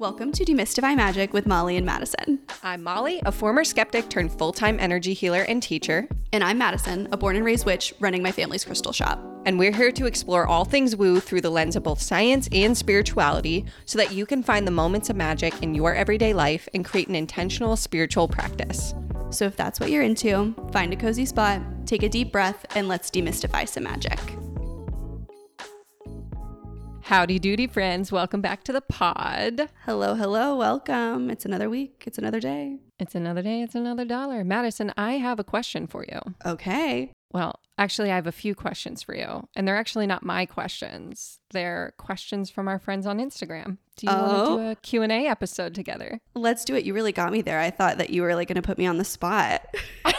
Welcome to Demystify Magic with Molly and Madison. I'm Molly, a former skeptic turned full time energy healer and teacher. And I'm Madison, a born and raised witch running my family's crystal shop. And we're here to explore all things woo through the lens of both science and spirituality so that you can find the moments of magic in your everyday life and create an intentional spiritual practice. So if that's what you're into, find a cozy spot, take a deep breath, and let's demystify some magic. Howdy doody, friends. Welcome back to the pod. Hello, hello, welcome. It's another week, it's another day. It's another day, it's another dollar. Madison, I have a question for you. Okay. Well, actually, I have a few questions for you, and they're actually not my questions. They're questions from our friends on Instagram. Do you want to Oh. do a Q&A episode together? Let's do it. You really got me there. I thought that you were like going to put me on the spot.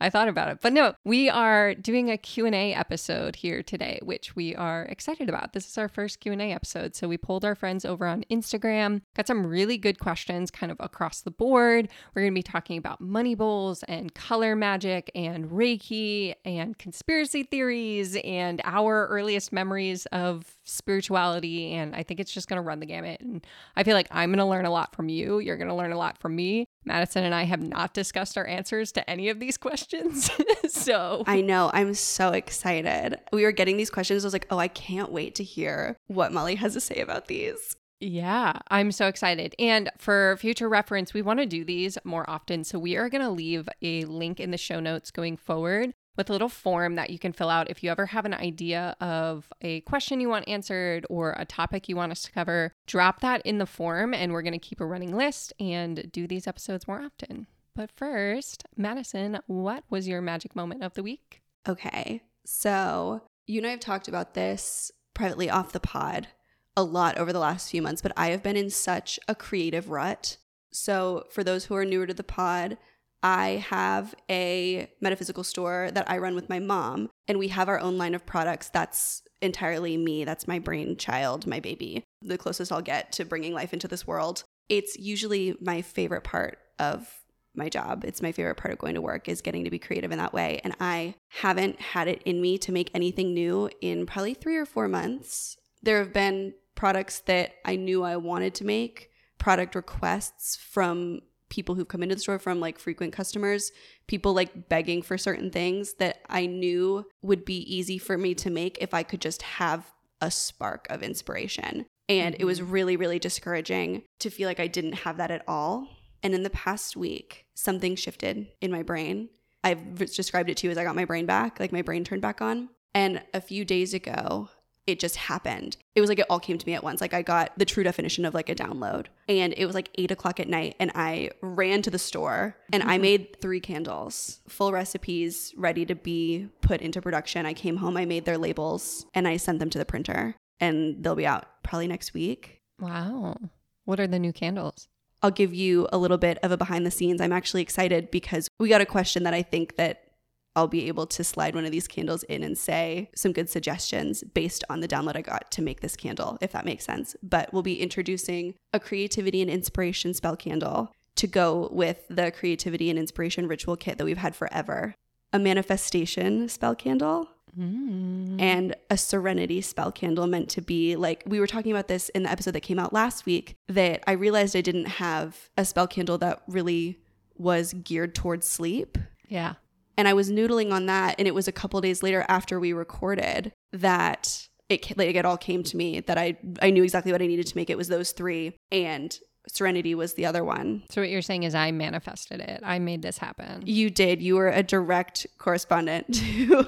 I thought about it. But no, we are doing a Q&A episode here today, which we are excited about. This is our first Q&A episode. So we pulled our friends over on Instagram, got some really good questions kind of across the board. We're going to be talking about money bowls and color magic and Reiki and conspiracy theories and our earliest memories of spirituality. And I think it's just going to run the gamut. And I feel like I'm going to learn a lot from you. You're going to learn a lot from me. Madison and I have not discussed our answers to any of these questions. so I know. I'm so excited. We were getting these questions. I was like, oh, I can't wait to hear what Molly has to say about these. Yeah, I'm so excited. And for future reference, we want to do these more often. So we are going to leave a link in the show notes going forward with a little form that you can fill out if you ever have an idea of a question you want answered or a topic you want us to cover. Drop that in the form, and we're going to keep a running list and do these episodes more often. But first, Madison, what was your magic moment of the week? Okay. So, you and I have talked about this privately off the pod a lot over the last few months, but I have been in such a creative rut. So, for those who are newer to the pod, I have a metaphysical store that I run with my mom, and we have our own line of products that's entirely me. That's my brainchild, my baby, the closest I'll get to bringing life into this world. It's usually my favorite part of my job. It's my favorite part of going to work is getting to be creative in that way. And I haven't had it in me to make anything new in probably three or four months. There have been products that I knew I wanted to make, product requests from people who've come into the store from like frequent customers, people like begging for certain things that I knew would be easy for me to make if I could just have a spark of inspiration. And it was mm-hmm. really, really discouraging to feel like I didn't have that at all. And in the past week, something shifted in my brain. I've described it to you as I got my brain back, like my brain turned back on. And a few days ago, it just happened. It was like it all came to me at once. Like I got the true definition of like a download. And it was like eight o'clock at night. And I ran to the store and I mm-hmm. made three candles, full recipes ready to be put into production. I came home, I made their labels, and I sent them to the printer. And they'll be out probably next week. Wow. What are the new candles? I'll give you a little bit of a behind the scenes. I'm actually excited because we got a question that I think that I'll be able to slide one of these candles in and say some good suggestions based on the download I got to make this candle, if that makes sense. But we'll be introducing a creativity and inspiration spell candle to go with the creativity and inspiration ritual kit that we've had forever, a manifestation spell candle, Mm. and a serenity spell candle meant to be like we were talking about this in the episode that came out last week that I realized I didn't have a spell candle that really was geared towards sleep. Yeah. And I was noodling on that and it was a couple days later after we recorded that it like it all came to me that I I knew exactly what I needed to make it was those 3 and serenity was the other one. So what you're saying is I manifested it. I made this happen. You did. You were a direct correspondent to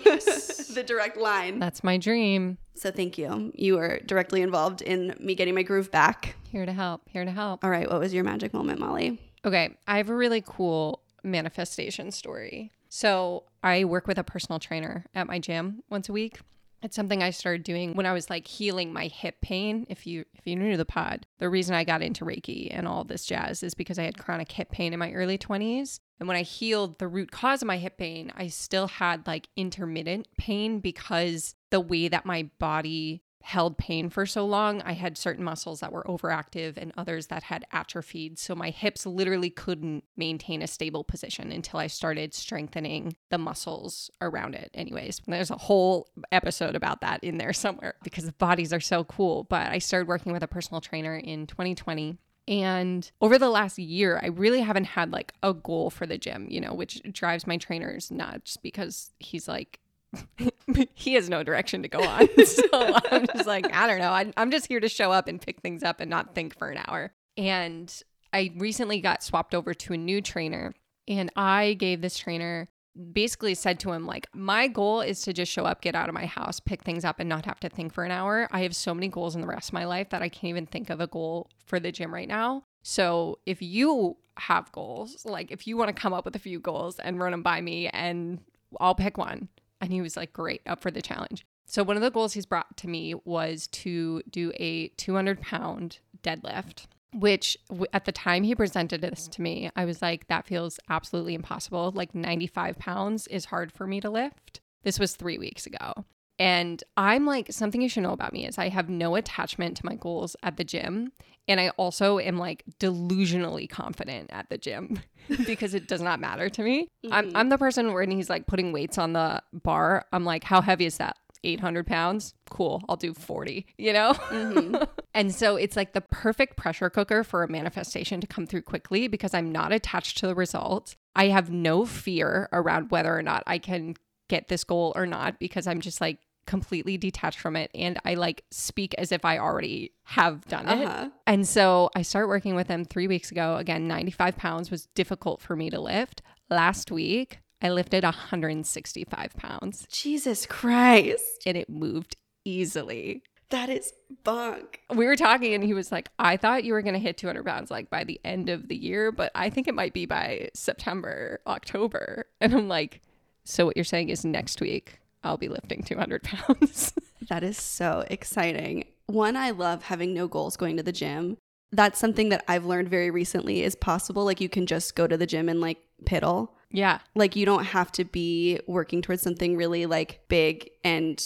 the direct line. That's my dream. So thank you. You were directly involved in me getting my groove back. Here to help. Here to help. All right, what was your magic moment, Molly? Okay, I have a really cool manifestation story. So, I work with a personal trainer at my gym once a week. It's something I started doing when I was like healing my hip pain. If you if you knew the pod, the reason I got into Reiki and all this jazz is because I had chronic hip pain in my early 20s. And when I healed the root cause of my hip pain, I still had like intermittent pain because the way that my body held pain for so long. I had certain muscles that were overactive and others that had atrophied. So my hips literally couldn't maintain a stable position until I started strengthening the muscles around it. Anyways, there's a whole episode about that in there somewhere because the bodies are so cool. But I started working with a personal trainer in 2020 and over the last year, I really haven't had like a goal for the gym, you know, which drives my trainers nuts because he's like, he has no direction to go on. so I'm just like, I don't know. I'm just here to show up and pick things up and not think for an hour. And I recently got swapped over to a new trainer, and I gave this trainer basically said to him like my goal is to just show up get out of my house pick things up and not have to think for an hour i have so many goals in the rest of my life that i can't even think of a goal for the gym right now so if you have goals like if you want to come up with a few goals and run them by me and i'll pick one and he was like great up for the challenge so one of the goals he's brought to me was to do a 200 pound deadlift which at the time he presented this to me, I was like, that feels absolutely impossible. Like 95 pounds is hard for me to lift. This was three weeks ago. And I'm like, something you should know about me is I have no attachment to my goals at the gym. And I also am like delusionally confident at the gym because it does not matter to me. Mm-hmm. I'm, I'm the person when he's like putting weights on the bar, I'm like, how heavy is that? 800 pounds, cool, I'll do 40, you know? Mm-hmm. and so it's like the perfect pressure cooker for a manifestation to come through quickly because I'm not attached to the result. I have no fear around whether or not I can get this goal or not because I'm just like completely detached from it and I like speak as if I already have done it. Uh-huh. And so I start working with him 3 weeks ago. Again, 95 pounds was difficult for me to lift. Last week, I lifted 165 pounds. Jesus Christ. And it moved easily. That is bunk. We were talking and he was like, I thought you were going to hit 200 pounds like by the end of the year, but I think it might be by September, October. And I'm like, so what you're saying is next week I'll be lifting 200 pounds. that is so exciting. One, I love having no goals going to the gym. That's something that I've learned very recently is possible. Like you can just go to the gym and like piddle. Yeah. Like you don't have to be working towards something really like big and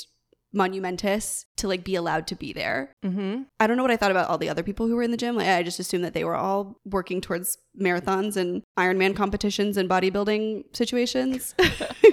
monumentous to like be allowed to be there. Mm-hmm. I don't know what I thought about all the other people who were in the gym. Like, I just assumed that they were all working towards marathons and Ironman competitions and bodybuilding situations.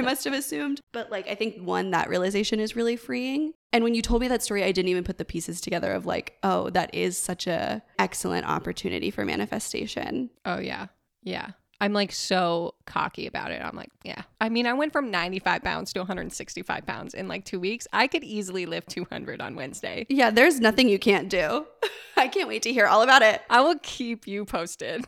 I must have assumed. But like, I think one, that realization is really freeing. And when you told me that story, I didn't even put the pieces together of like, oh, that is such a excellent opportunity for manifestation. Oh yeah. Yeah. I'm like so cocky about it. I'm like, yeah. I mean, I went from 95 pounds to 165 pounds in like two weeks. I could easily lift 200 on Wednesday. Yeah, there's nothing you can't do. I can't wait to hear all about it. I will keep you posted.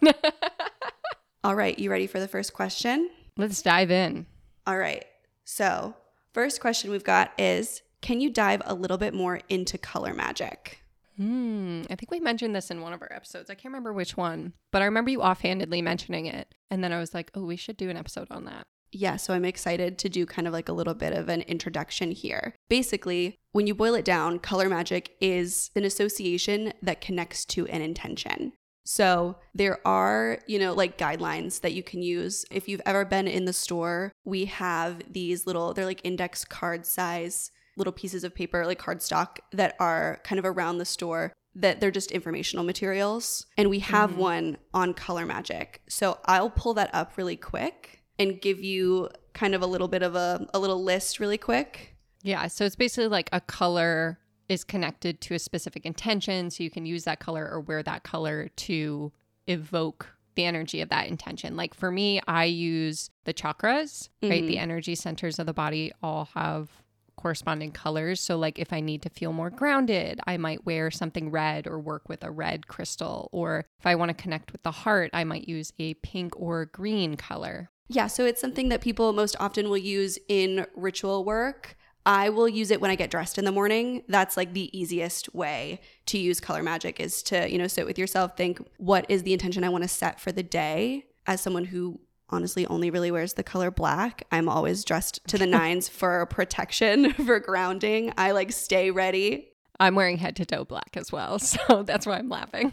all right, you ready for the first question? Let's dive in. All right. So, first question we've got is Can you dive a little bit more into color magic? Hmm. I think we mentioned this in one of our episodes. I can't remember which one, but I remember you offhandedly mentioning it. And then I was like, oh, we should do an episode on that. Yeah, so I'm excited to do kind of like a little bit of an introduction here. Basically, when you boil it down, color magic is an association that connects to an intention. So there are, you know, like guidelines that you can use. If you've ever been in the store, we have these little, they're like index card size little pieces of paper, like cardstock, that are kind of around the store that they're just informational materials. And we have mm-hmm. one on color magic. So I'll pull that up really quick and give you kind of a little bit of a, a little list really quick. Yeah. So it's basically like a color is connected to a specific intention. So you can use that color or wear that color to evoke the energy of that intention. Like for me, I use the chakras, mm-hmm. right? The mm-hmm. energy centers of the body all have corresponding colors. So, like if I need to feel more grounded, I might wear something red or work with a red crystal. Or if I want to connect with the heart, I might use a pink or green color. Yeah, so it's something that people most often will use in ritual work. I will use it when I get dressed in the morning. That's like the easiest way to use color magic is to, you know, sit with yourself, think what is the intention I want to set for the day as someone who honestly only really wears the color black. I'm always dressed to the nines for protection, for grounding. I like stay ready. I'm wearing head to toe black as well, so that's why I'm laughing.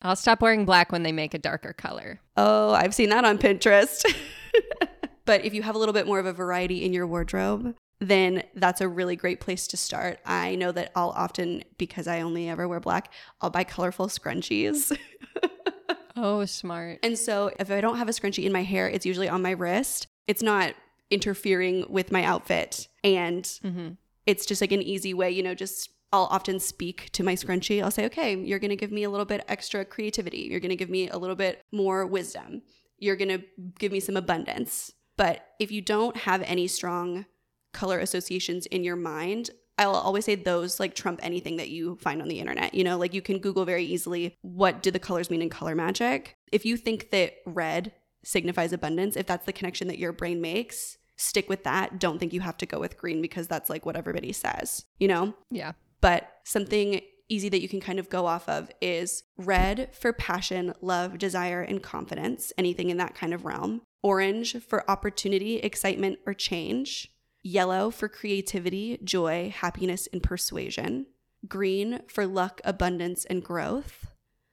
I'll stop wearing black when they make a darker color. Oh, I've seen that on Pinterest. But if you have a little bit more of a variety in your wardrobe, then that's a really great place to start. I know that I'll often, because I only ever wear black, I'll buy colorful scrunchies. Oh, smart. and so if I don't have a scrunchie in my hair, it's usually on my wrist. It's not interfering with my outfit. And hmm it's just like an easy way, you know, just I'll often speak to my scrunchie. I'll say, okay, you're going to give me a little bit extra creativity. You're going to give me a little bit more wisdom. You're going to give me some abundance. But if you don't have any strong color associations in your mind, I'll always say those like trump anything that you find on the internet. You know, like you can Google very easily what do the colors mean in color magic. If you think that red signifies abundance, if that's the connection that your brain makes, stick with that. Don't think you have to go with green because that's like what everybody says, you know? Yeah. But something easy that you can kind of go off of is red for passion, love, desire, and confidence, anything in that kind of realm. Orange for opportunity, excitement, or change. Yellow for creativity, joy, happiness, and persuasion. Green for luck, abundance, and growth.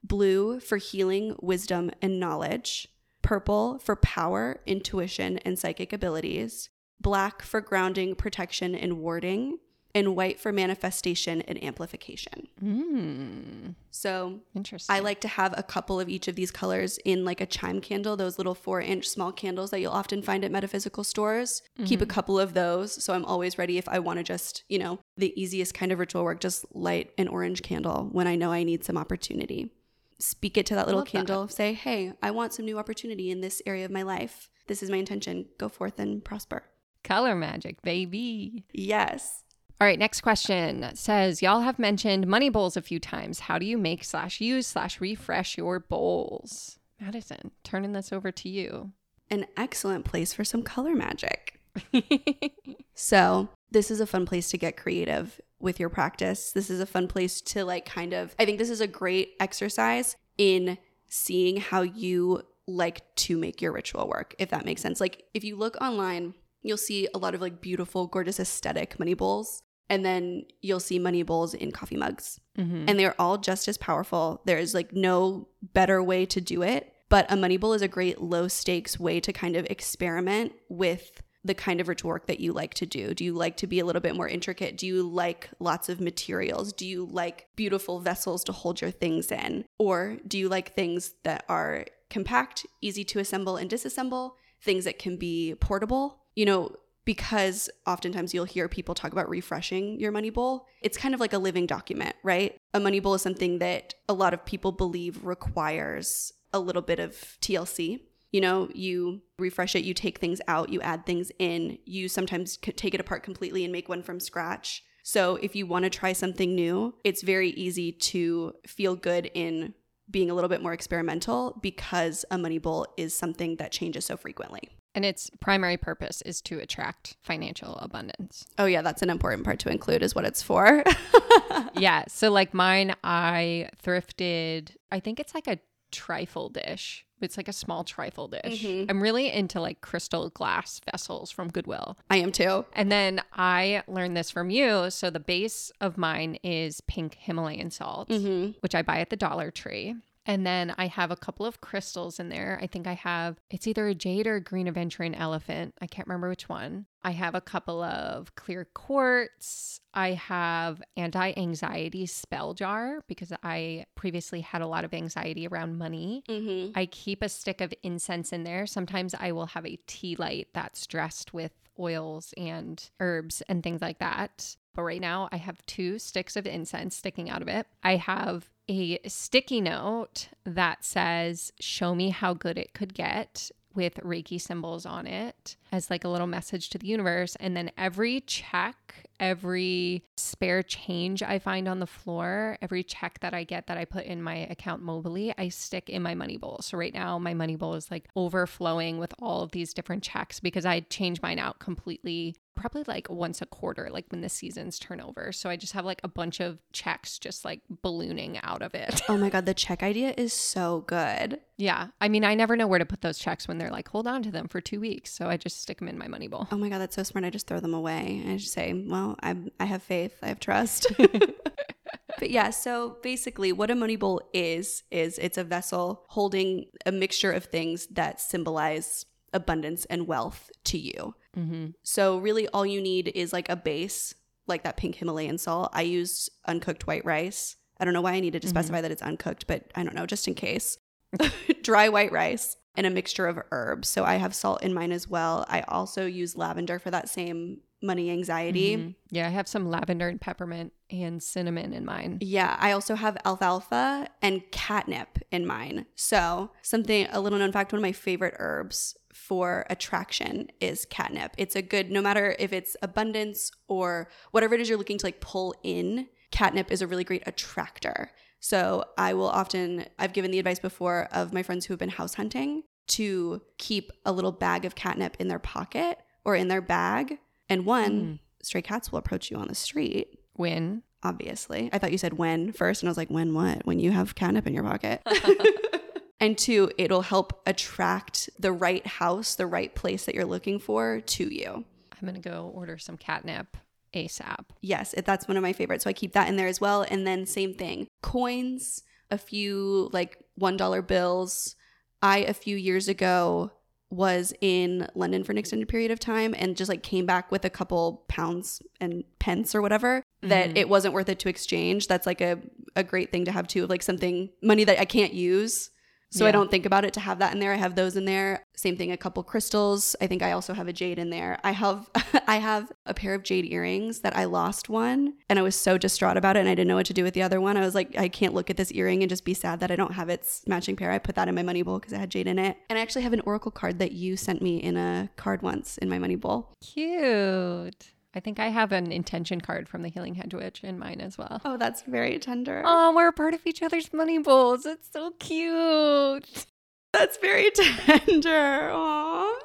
Blue for healing, wisdom, and knowledge. Purple for power, intuition, and psychic abilities. Black for grounding, protection, and warding. And white for manifestation and amplification. Mm, So interesting. I like to have a couple of each of these colors in like a chime candle, those little four inch small candles that you'll often find at metaphysical stores. Keep a couple of those. So I'm always ready if I want to just, you know, the easiest kind of ritual work, just light an orange candle when I know I need some opportunity. Speak it to that little Love that. candle. Say, hey, I want some new opportunity in this area of my life. This is my intention. Go forth and prosper. Color magic, baby. Yes. All right, next question says Y'all have mentioned money bowls a few times. How do you make slash use slash refresh your bowls? Madison, turning this over to you. An excellent place for some color magic. So, this is a fun place to get creative with your practice. This is a fun place to, like, kind of, I think this is a great exercise in seeing how you like to make your ritual work, if that makes sense. Like, if you look online, you'll see a lot of like beautiful, gorgeous, aesthetic money bowls. And then you'll see money bowls in coffee mugs. Mhm. And they're all just as powerful. There's like no better way to do it. But a money bowl is a great low stakes way to kind of experiment with the kind of ritual work that you like to do. Do you like to be a little bit more intricate? Do you like lots of materials? Do you like beautiful vessels to hold your things in? Or do you like things that are compact, easy to assemble and disassemble, things that can be portable? You know, because oftentimes you'll hear people talk about refreshing your money bowl. It's kind of like a living document, right? A money bowl is something that a lot of people believe requires a little bit of TLC. You know, you refresh it, you take things out, you add things in, you sometimes take it apart completely and make one from scratch. So if you want to try something new, it's very easy to feel good in being a little bit more experimental because a money bowl is something that changes so frequently. And its primary purpose is to attract financial abundance. Oh yeah, that's an important part to include is what it's for. yeah. So, like mine, I thrifted, I think it's like a trifle dish. It's like a small trifle dish. Mhm. I'm really into like crystal glass vessels from Goodwill. I am too. And then I learned this from you. So, the base of mine is pink Himalayan salt, Mm-hmm. which I buy at the Dollar Tree. And then I have a couple of crystals in there. I think I have, it's either a jade or a green aventurine elephant. I can't remember which one. I have a couple of clear quartz. I have anti anxiety spell jar because I previously had a lot of anxiety around money. Mm-hmm. I keep a stick of incense in there. Sometimes I will have a tea light that's dressed with oils and herbs and things like that. But right now, I have two sticks of incense sticking out of it. I have a sticky note that says, Show me how good it could get with Reiki symbols on it as like a little message to the universe. And then every check, every spare change I find on the floor, every check that I get that I put in my account mobily, I stick in my money bowl. So right now, my money bowl is like overflowing with all of these different checks because I change mine out completely. Probably like once a quarter, like when the seasons turn over. So I just have like a bunch of checks just like ballooning out of it. Oh my god, the check idea is so good. Yeah. I mean, I never know where to put those checks when they're like, hold on to them for two weeks. So I just stick them in my money bowl. Oh my god, that's so smart. I just throw them away. I just say, well, I I have faith. I have trust. but yeah, so basically what a money bowl is is it's a vessel holding a mixture of things that symbolize abundance and wealth to you. Mm-hmm. So really all you need is like a base, like that pink Himalayan salt. I use uncooked white rice. I don't know why I needed to Mhm. specify that it's uncooked, but I don't know, just in case. Dry white rice and a mixture of herbs. So I have salt in mine as well. I also use lavender for that same money anxiety. Mhm. Yeah, I have some lavender and peppermint and cinnamon in mine. Yeah, I also have alfalfa and catnip in mine. So, something a little known fact one of my favorite herbs for attraction is catnip. It's a good no matter if it's abundance or whatever it is you're looking to like pull in, catnip is a really great attractor. So, I will often I've given the advice before of my friends who have been house hunting to keep a little bag of catnip in their pocket or in their bag. And one, Mm. stray cats will approach you on the street When? obviously. I thought you said when first, and I was like, when what? When you have catnip in your pocket. and two, it'll help attract the right house, the right place that you're looking for to you. I'm gonna go order some catnip ASAP. Yes, it, that's one of my favorites. So I keep that in there as well. And then same thing, coins, a few like $1 bills. I, a few years ago, was in London for an extended period of time and just like came back with a couple pounds and pence or whatever that Mhm. it wasn't worth it to exchange. That's like a, a great thing to have too, of like something money that I can't use. So I don't think about it to have that in there. I have those in there. Same thing, a couple crystals. I think I also have a jade in there. I have I have a pair of jade earrings that I lost one and I was so distraught about it and I didn't know what to do with the other one. I was like, I can't look at this earring and just be sad that I don't have its matching pair. I put that in my money bowl because I had jade in it. And I actually have an oracle card that you sent me in a card once in my money bowl. Cute. I think I have an intention card from the Healing Hedge Witch in mine as well. Oh, that's very tender. Oh, we're a part of each other's money bowls. It's so cute. That's very tender. Aw.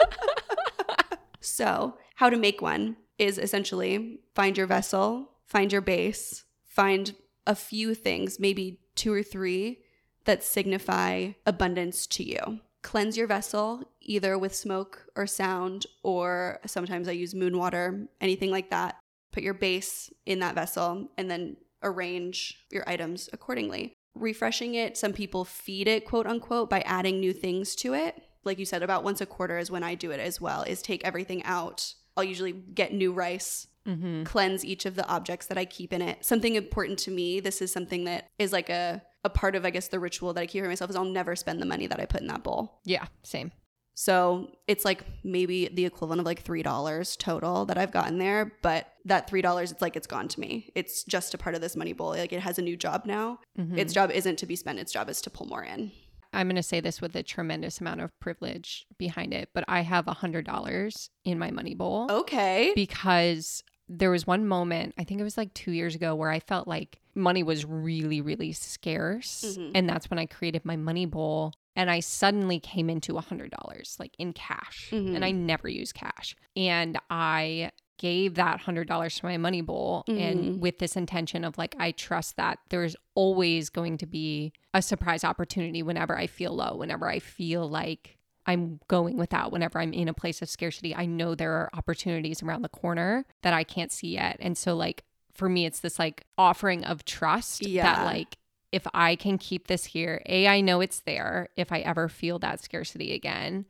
so, how to make one is essentially find your vessel, find your base, find a few things, maybe two or three, that signify abundance to you. Cleanse your vessel either with smoke or sound, or sometimes I use moon water, anything like that. Put your base in that vessel and then arrange your items accordingly refreshing it. Some people feed it, quote unquote, by adding new things to it. Like you said, about once a quarter is when I do it as well, is take everything out. I'll usually get new rice, Mm-hmm. cleanse each of the objects that I keep in it. Something important to me, this is something that is like a, a part of, I guess, the ritual that I keep for myself is I'll never spend the money that I put in that bowl. Yeah, same. So it's like maybe the equivalent of like $3 total that I've gotten there. But that $3, it's like it's gone to me. It's just a part of this money bowl. Like it has a new job now. Mhm. Its job isn't to be spent, its job is to pull more in. I'm going to say this with a tremendous amount of privilege behind it, but I have a $100 in my money bowl Okay. because there was one moment, I think it was like two years ago, where I felt like money was really, really scarce. Mhm. And that's when I created my money bowl. And I suddenly came into a $100, like in cash. Mhm. And I never use cash. And I gave that $100 to my money bowl Mhm. and with this intention of like I trust that there's always going to be a surprise opportunity whenever I feel low, whenever I feel like I'm going without, whenever I'm in a place of scarcity, I know there are opportunities around the corner that I can't see yet. And so like for me it's this like offering of trust Yeah. that like if I can keep this here, A, I know it's there if I ever feel that scarcity again.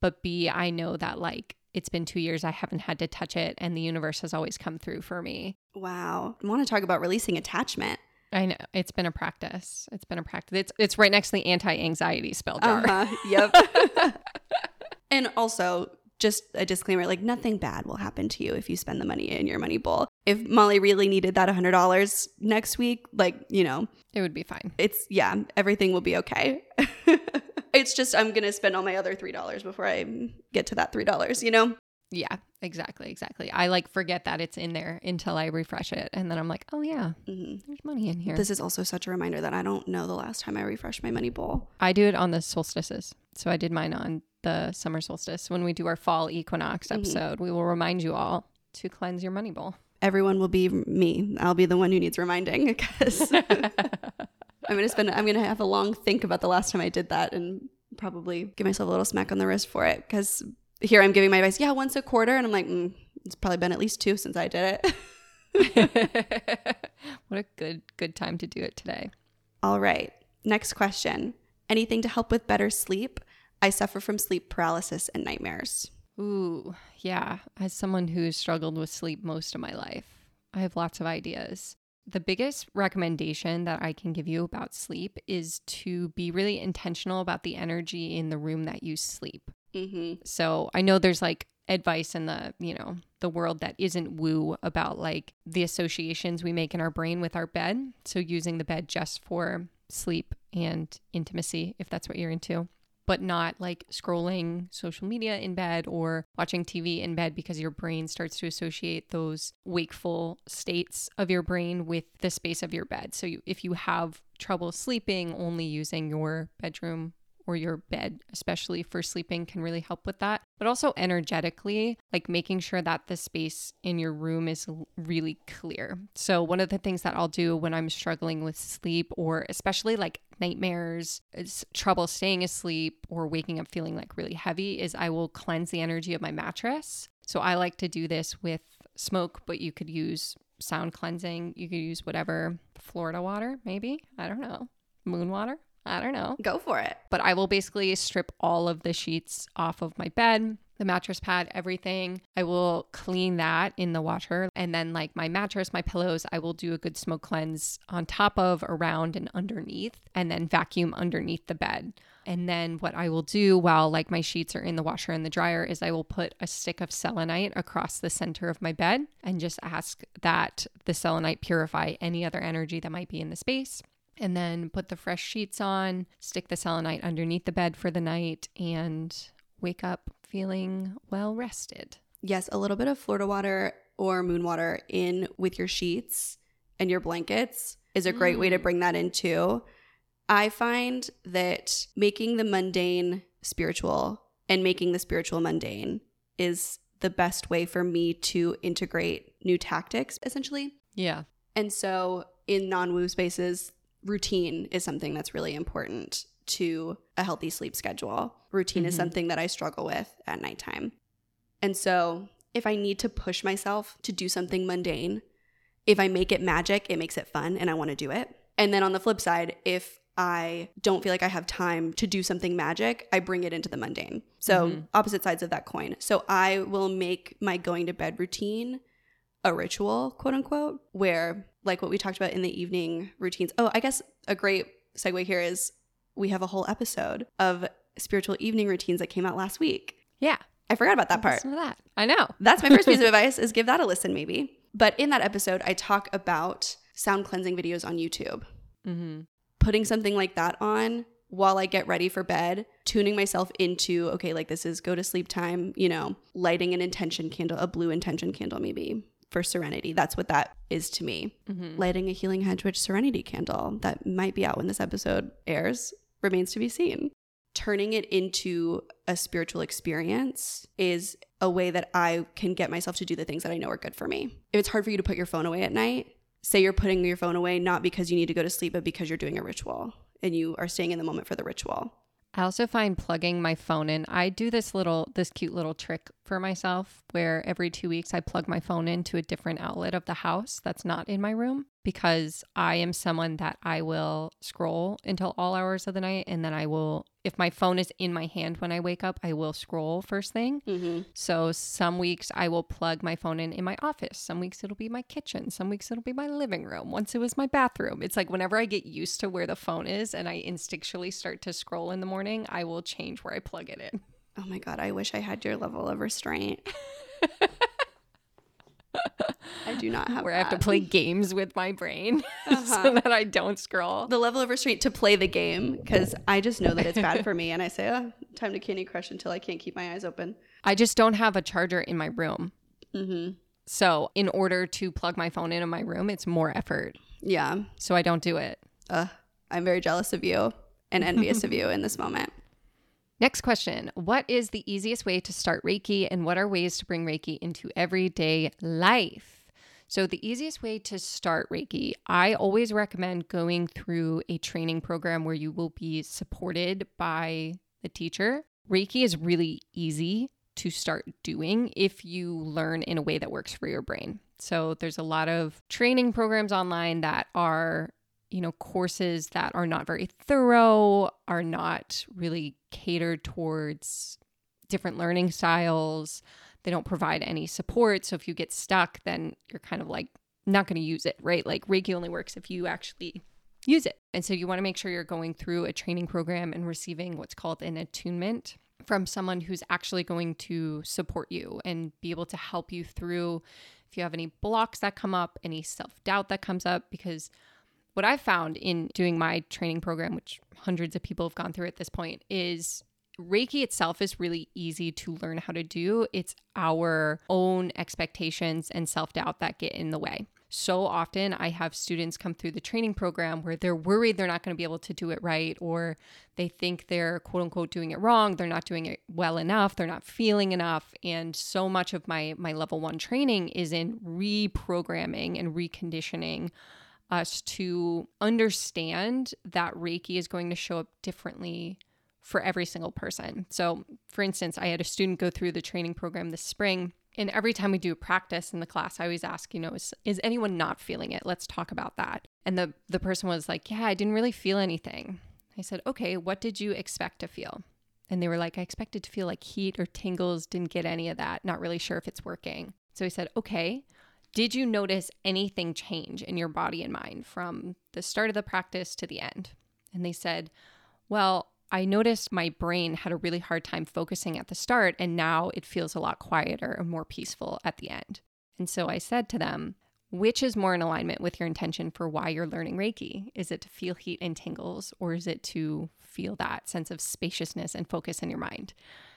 But B, I know that like it's been two years, I haven't had to touch it, and the universe has always come through for me. Wow. I want to talk about releasing attachment. I know it's been a practice. It's been a practice. It's it's right next to the anti-anxiety spell jar. Uh-huh. Yep. and also, just a disclaimer like nothing bad will happen to you if you spend the money in your money bowl. If Molly really needed that $100 next week, like, you know, It would be fine. it's yeah, everything will be okay. it's just I'm going to spend all my other $3 before I get to that $3, you know? Yeah, exactly, exactly. I like forget that it's in there until I refresh it, and then I'm like, oh yeah, hmm there's money in here. This is also such a reminder that I don't know the last time I refreshed my money bowl. I do it on the solstices. So I did mine on the summer solstice. When we do our fall equinox Mhm. episode, we will remind you all to cleanse your money bowl. Everyone will be me. I'll be the one who needs reminding because I'm gonna spend. I'm gonna have a long think about the last time I did that and probably give myself a little smack on the wrist for it. Because here I'm giving my advice. Yeah, once a quarter, and I'm like, mm, it's probably been at least two since I did it. what a good good time to do it today. All right. Next question. Anything to help with better sleep? I suffer from sleep paralysis and nightmares. Ooh, yeah. As someone who's struggled with sleep most of my life, I have lots of ideas. The biggest recommendation that I can give you about sleep is to be really intentional about the energy in the room that you sleep. Mm-hmm. So I know there's like advice in the, you know, the world that isn't woo about like the associations we make in our brain with our bed. So using the bed just for sleep and intimacy, if that's what you're into but not like scrolling social media in bed or watching TV in bed because your brain starts to associate those wakeful states of your brain with the space of your bed. So you, if you have trouble sleeping, only using your bedroom or your bed, especially for sleeping, can really help with that. But also energetically, like making sure that the space in your room is really clear. So, one of the things that I'll do when I'm struggling with sleep, or especially like nightmares, trouble staying asleep, or waking up feeling like really heavy, is I will cleanse the energy of my mattress. So, I like to do this with smoke, but you could use sound cleansing. You could use whatever, Florida water, maybe. I don't know. Moon water. I don't know. Go for it. But I will basically strip all of the sheets off of my bed, the mattress pad, everything. I will clean that in the washer. And then, like my mattress, my pillows, I will do a good smoke cleanse on top of, around, and underneath, and then vacuum underneath the bed. And then what I will do while like my sheets are in the washer and the dryer is I will put a stick of selenite across the center of my bed and just ask that the selenite purify any other energy that might be in the space and then put the fresh sheets on, stick the selenite underneath the bed for the night, and wake up feeling well rested. Yes, a little bit of Florida water or moon water in with your sheets and your blankets is a great mm. way to mm. bring that in too. I find that making the mundane spiritual and making the spiritual mundane is the best way for me to integrate new tactics, essentially. Yeah. And so in non woo spaces, routine is something that's really important to a healthy sleep schedule. Routine mm-hmm. is something that I struggle with at nighttime. And so, if I need to push myself to do something mundane, if I make it magic, it makes it fun and I want to do it. And then on the flip side, if I don't feel like I have time to do something magic, I bring it into the mundane. So, mm-hmm. opposite sides of that coin. So, I will make my going to bed routine a ritual, quote unquote, where like what we talked about in the evening routines. Oh, I guess a great segue here is we have a whole episode of spiritual evening routines that came out last week. Yeah. I forgot about that part. Listen to that. I know. That's my first piece of advice is give that a listen maybe. But in that episode, I talk about sound cleansing videos on YouTube. Mm-hmm. Putting something like that on while I get ready for bed, tuning myself into, okay, like this is go to sleep time, you know, lighting an intention candle, a blue intention candle maybe for serenity. That's what that is to me. Mm-hmm. Lighting a healing hedge serenity candle that might be out when this episode airs remains to be seen. Turning it into a spiritual experience is a way that I can get myself to do the things that I know are good for me. If it's hard for you to put your phone away at night, say you're putting your phone away not because you need to go to sleep, but because you're doing a ritual and you are staying in the moment for the ritual. I also find plugging my phone in. I do this little, this cute little trick for myself where every two weeks I plug my phone into a different outlet of the house that's not in my room because I am someone that I will scroll until all hours of the night and then I will if my phone is in my hand when I wake up, I will scroll first thing. Mm-hmm. So some weeks I will plug my phone in in my office. Some weeks it'll be my kitchen. Some weeks it'll be my living room. Once it was my bathroom. It's like whenever I get used to where the phone is and I instinctually start to scroll in the morning, I will change where I plug it in. Oh my God, I wish I had your level of restraint. I do not have where that. I have to play games with my brain uh-huh. so that I don't scroll. The level of restraint to play the game because I just know that it's bad for me, and I say, "Oh, time to Candy Crush" until I can't keep my eyes open. I just don't have a charger in my room. Mm-hmm. So, in order to plug my phone into my room, it's more effort. Yeah. So I don't do it. Uh, I'm very jealous of you and envious of you in this moment. Next question What is the easiest way to start Reiki, and what are ways to bring Reiki into everyday life? So, the easiest way to start Reiki, I always recommend going through a training program where you will be supported by the teacher. Reiki is really easy to start doing if you learn in a way that works for your brain. So, there's a lot of training programs online that are you know, courses that are not very thorough, are not really catered towards different learning styles. They don't provide any support. So if you get stuck, then you're kind of like not going to use it, right? Like Reiki only works if you actually use it. And so you want to make sure you're going through a training program and receiving what's called an attunement from someone who's actually going to support you and be able to help you through if you have any blocks that come up, any self doubt that comes up. Because what I've found in doing my training program, which hundreds of people have gone through at this point, is Reiki itself is really easy to learn how to do. It's our own expectations and self doubt that get in the way. So often, I have students come through the training program where they're worried they're not going to be able to do it right, or they think they're quote unquote doing it wrong. They're not doing it well enough. They're not feeling enough. And so much of my, my level one training is in reprogramming and reconditioning us to understand that Reiki is going to show up differently for every single person. So, for instance, I had a student go through the training program this spring and every time we do a practice in the class, I always ask, you know, is, is anyone not feeling it? Let's talk about that. And the, the person was like, yeah, I didn't really feel anything. I said, okay, what did you expect to feel? And they were like, I expected to feel like heat or tingles, didn't get any of that, not really sure if it's working. So I said, okay, did you notice anything change in your body and mind from the start of the practice to the end? And they said, well, I noticed my brain had a really hard time focusing at the start, and now it feels a lot quieter and more peaceful at the end. And so I said to them, which is more in alignment with your intention for why you're learning Reiki? Is it to feel heat and tingles, or is it to feel that sense of spaciousness and focus in your mind?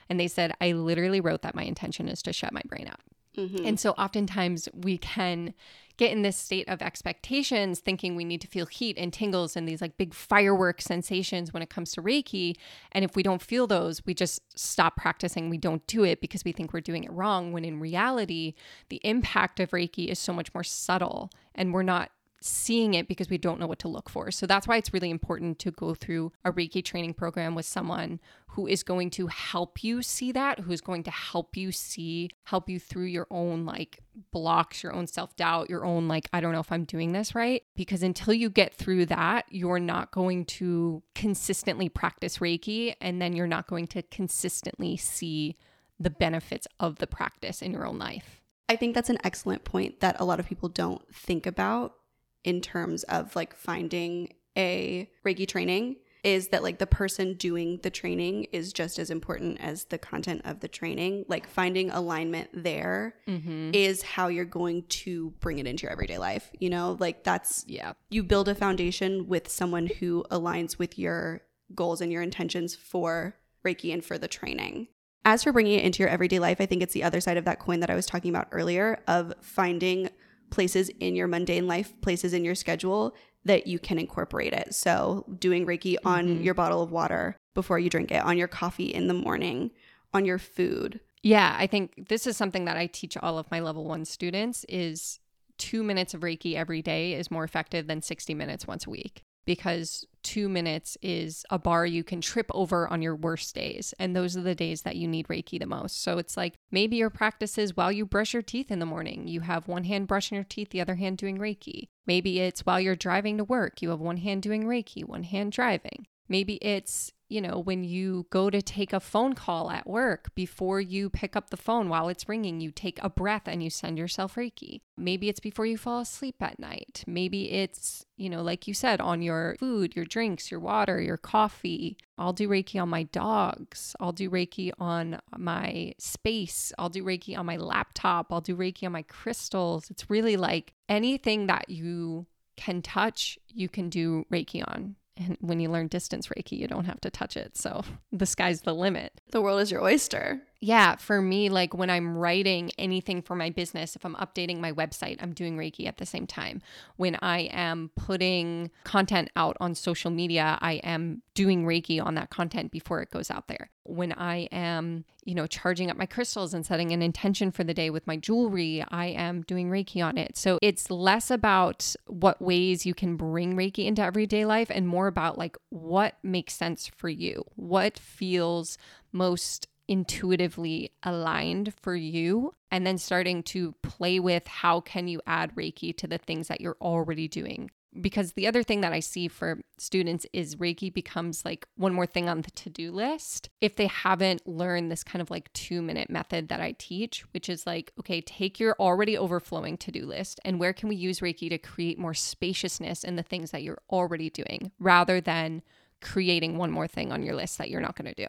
And they said, I literally wrote that my intention is to shut my brain out. Mm-hmm. And so oftentimes we can get in this state of expectations, thinking we need to feel heat and tingles and these like big firework sensations when it comes to Reiki. And if we don't feel those, we just stop practicing. We don't do it because we think we're doing it wrong. When in reality, the impact of Reiki is so much more subtle and we're not seeing it because we don't know what to look for. So that's why it's really important to go through a Reiki training program with someone who is going to help you see that, who's going to help you see, help you through your own like blocks, your own self doubt, your own like, I don't know if I'm doing this right. Because until you get through that, you're not going to consistently practice Reiki and then you're not going to consistently see the benefits of the practice in your own life. I think that's an excellent point that a lot of people don't think about in terms of like finding a Reiki training is that like the person doing the training is just as important as the content of the training. Like finding alignment there mm-hmm. is how you're going to bring it into your everyday life. You know, like that's, yeah, you build a foundation with someone who aligns with your goals and your intentions for Reiki and for the training. As for bringing it into your everyday life, I think it's the other side of that coin that I was talking about earlier of finding places in your mundane life, places in your schedule that you can incorporate it. So, doing Reiki on mm-hmm. your bottle of water before you drink it, on your coffee in the morning, on your food. Yeah, I think this is something that I teach all of my level 1 students is 2 minutes of Reiki every day is more effective than 60 minutes once a week because two minutes is a bar you can trip over on your worst days. And those are the days that you need Reiki the most. So it's like maybe your practice is while you brush your teeth in the morning, you have one hand brushing your teeth, the other hand doing Reiki. Maybe it's while you're driving to work, you have one hand doing Reiki, one hand driving. Maybe it's you know, when you go to take a phone call at work, before you pick up the phone while it's ringing, you take a breath and you send yourself Reiki. Maybe it's before you fall asleep at night. Maybe it's, you know, like you said, on your food, your drinks, your water, your coffee. I'll do Reiki on my dogs. I'll do Reiki on my space. I'll do Reiki on my laptop. I'll do Reiki on my crystals. It's really like anything that you can touch, you can do Reiki on. And when you learn distance Reiki, you don't have to touch it. So the sky's the limit. The world is your oyster yeah, for me, like when I'm writing anything for my business, if I'm updating my website, I'm doing Reiki at the same time. When I am putting content out on social media, I am doing Reiki on that content before it goes out there. When I am, you know, charging up my crystals and setting an intention for the day with my jewelry, I am doing Reiki on it. So it's less about what ways you can bring Reiki into everyday life and more about like what makes sense for you, what feels most intuitively aligned for you and then starting to play with how can you add reiki to the things that you're already doing because the other thing that I see for students is Reiki becomes like one more thing on the to do list if they haven't learned this kind of like two minute method that I teach, which is like, okay, take your already overflowing to do list and where can we use Reiki to create more spaciousness in the things that you're already doing rather than creating one more thing on your list that you're not going to do.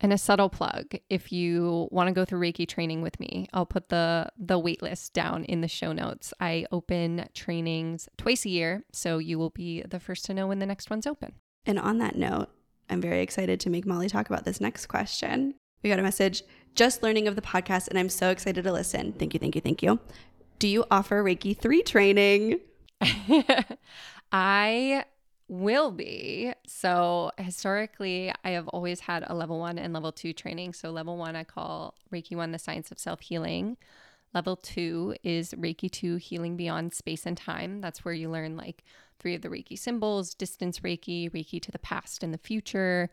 And a subtle plug, if you want to go through Reiki training with me, I'll put the the wait list down in the show notes. I open trainings twice a year, so you will be the first to know when the next one's open. And on that note, I'm very excited to make Molly talk about this next question. We got a message just learning of the podcast, and I'm so excited to listen. Thank you, thank you, thank you. Do you offer Reiki 3 training? I will be. So, historically, I have always had a level one and level two training. So, level one, I call Reiki 1 the science of self healing. Level two is Reiki 2 healing beyond space and time. That's where you learn like three of the Reiki symbols distance Reiki, Reiki to the past and the future,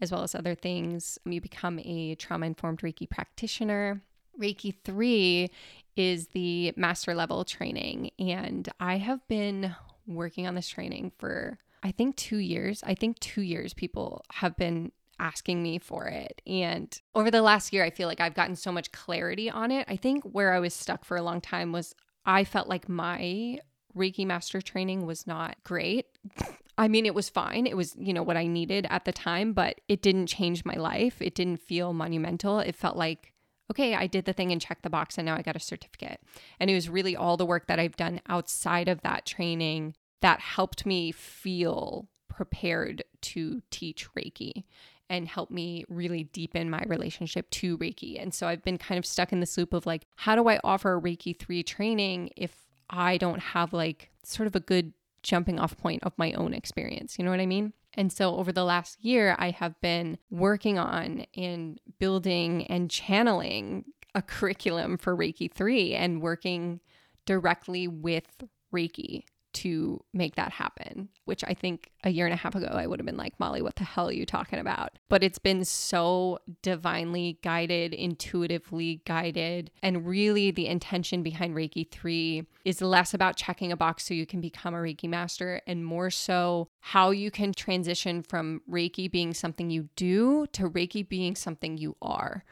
as well as other things. Um, you become a trauma informed Reiki practitioner. Reiki 3 is the master level training. And I have been working on this training for I think two years. I think two years people have been asking me for it. And over the last year, I feel like I've gotten so much clarity on it. I think where I was stuck for a long time was I felt like my Reiki master training was not great. I mean, it was fine. It was, you know, what I needed at the time, but it didn't change my life. It didn't feel monumental. It felt like, okay, I did the thing and checked the box and now I got a certificate. And it was really all the work that I've done outside of that training that helped me feel prepared to teach Reiki and help me really deepen my relationship to Reiki. And so I've been kind of stuck in this loop of like, how do I offer a Reiki 3 training if I don't have like sort of a good jumping off point of my own experience? You know what I mean? And so over the last year, I have been working on and building and channeling a curriculum for Reiki 3 and working directly with Reiki to make that happen, which I think a year and a half ago I would have been like, Molly, what the hell are you talking about? But it's been so divinely guided, intuitively guided. And really, the intention behind Reiki 3 is less about checking a box so you can become a Reiki master and more so how you can transition from Reiki being something you do to Reiki being something you are.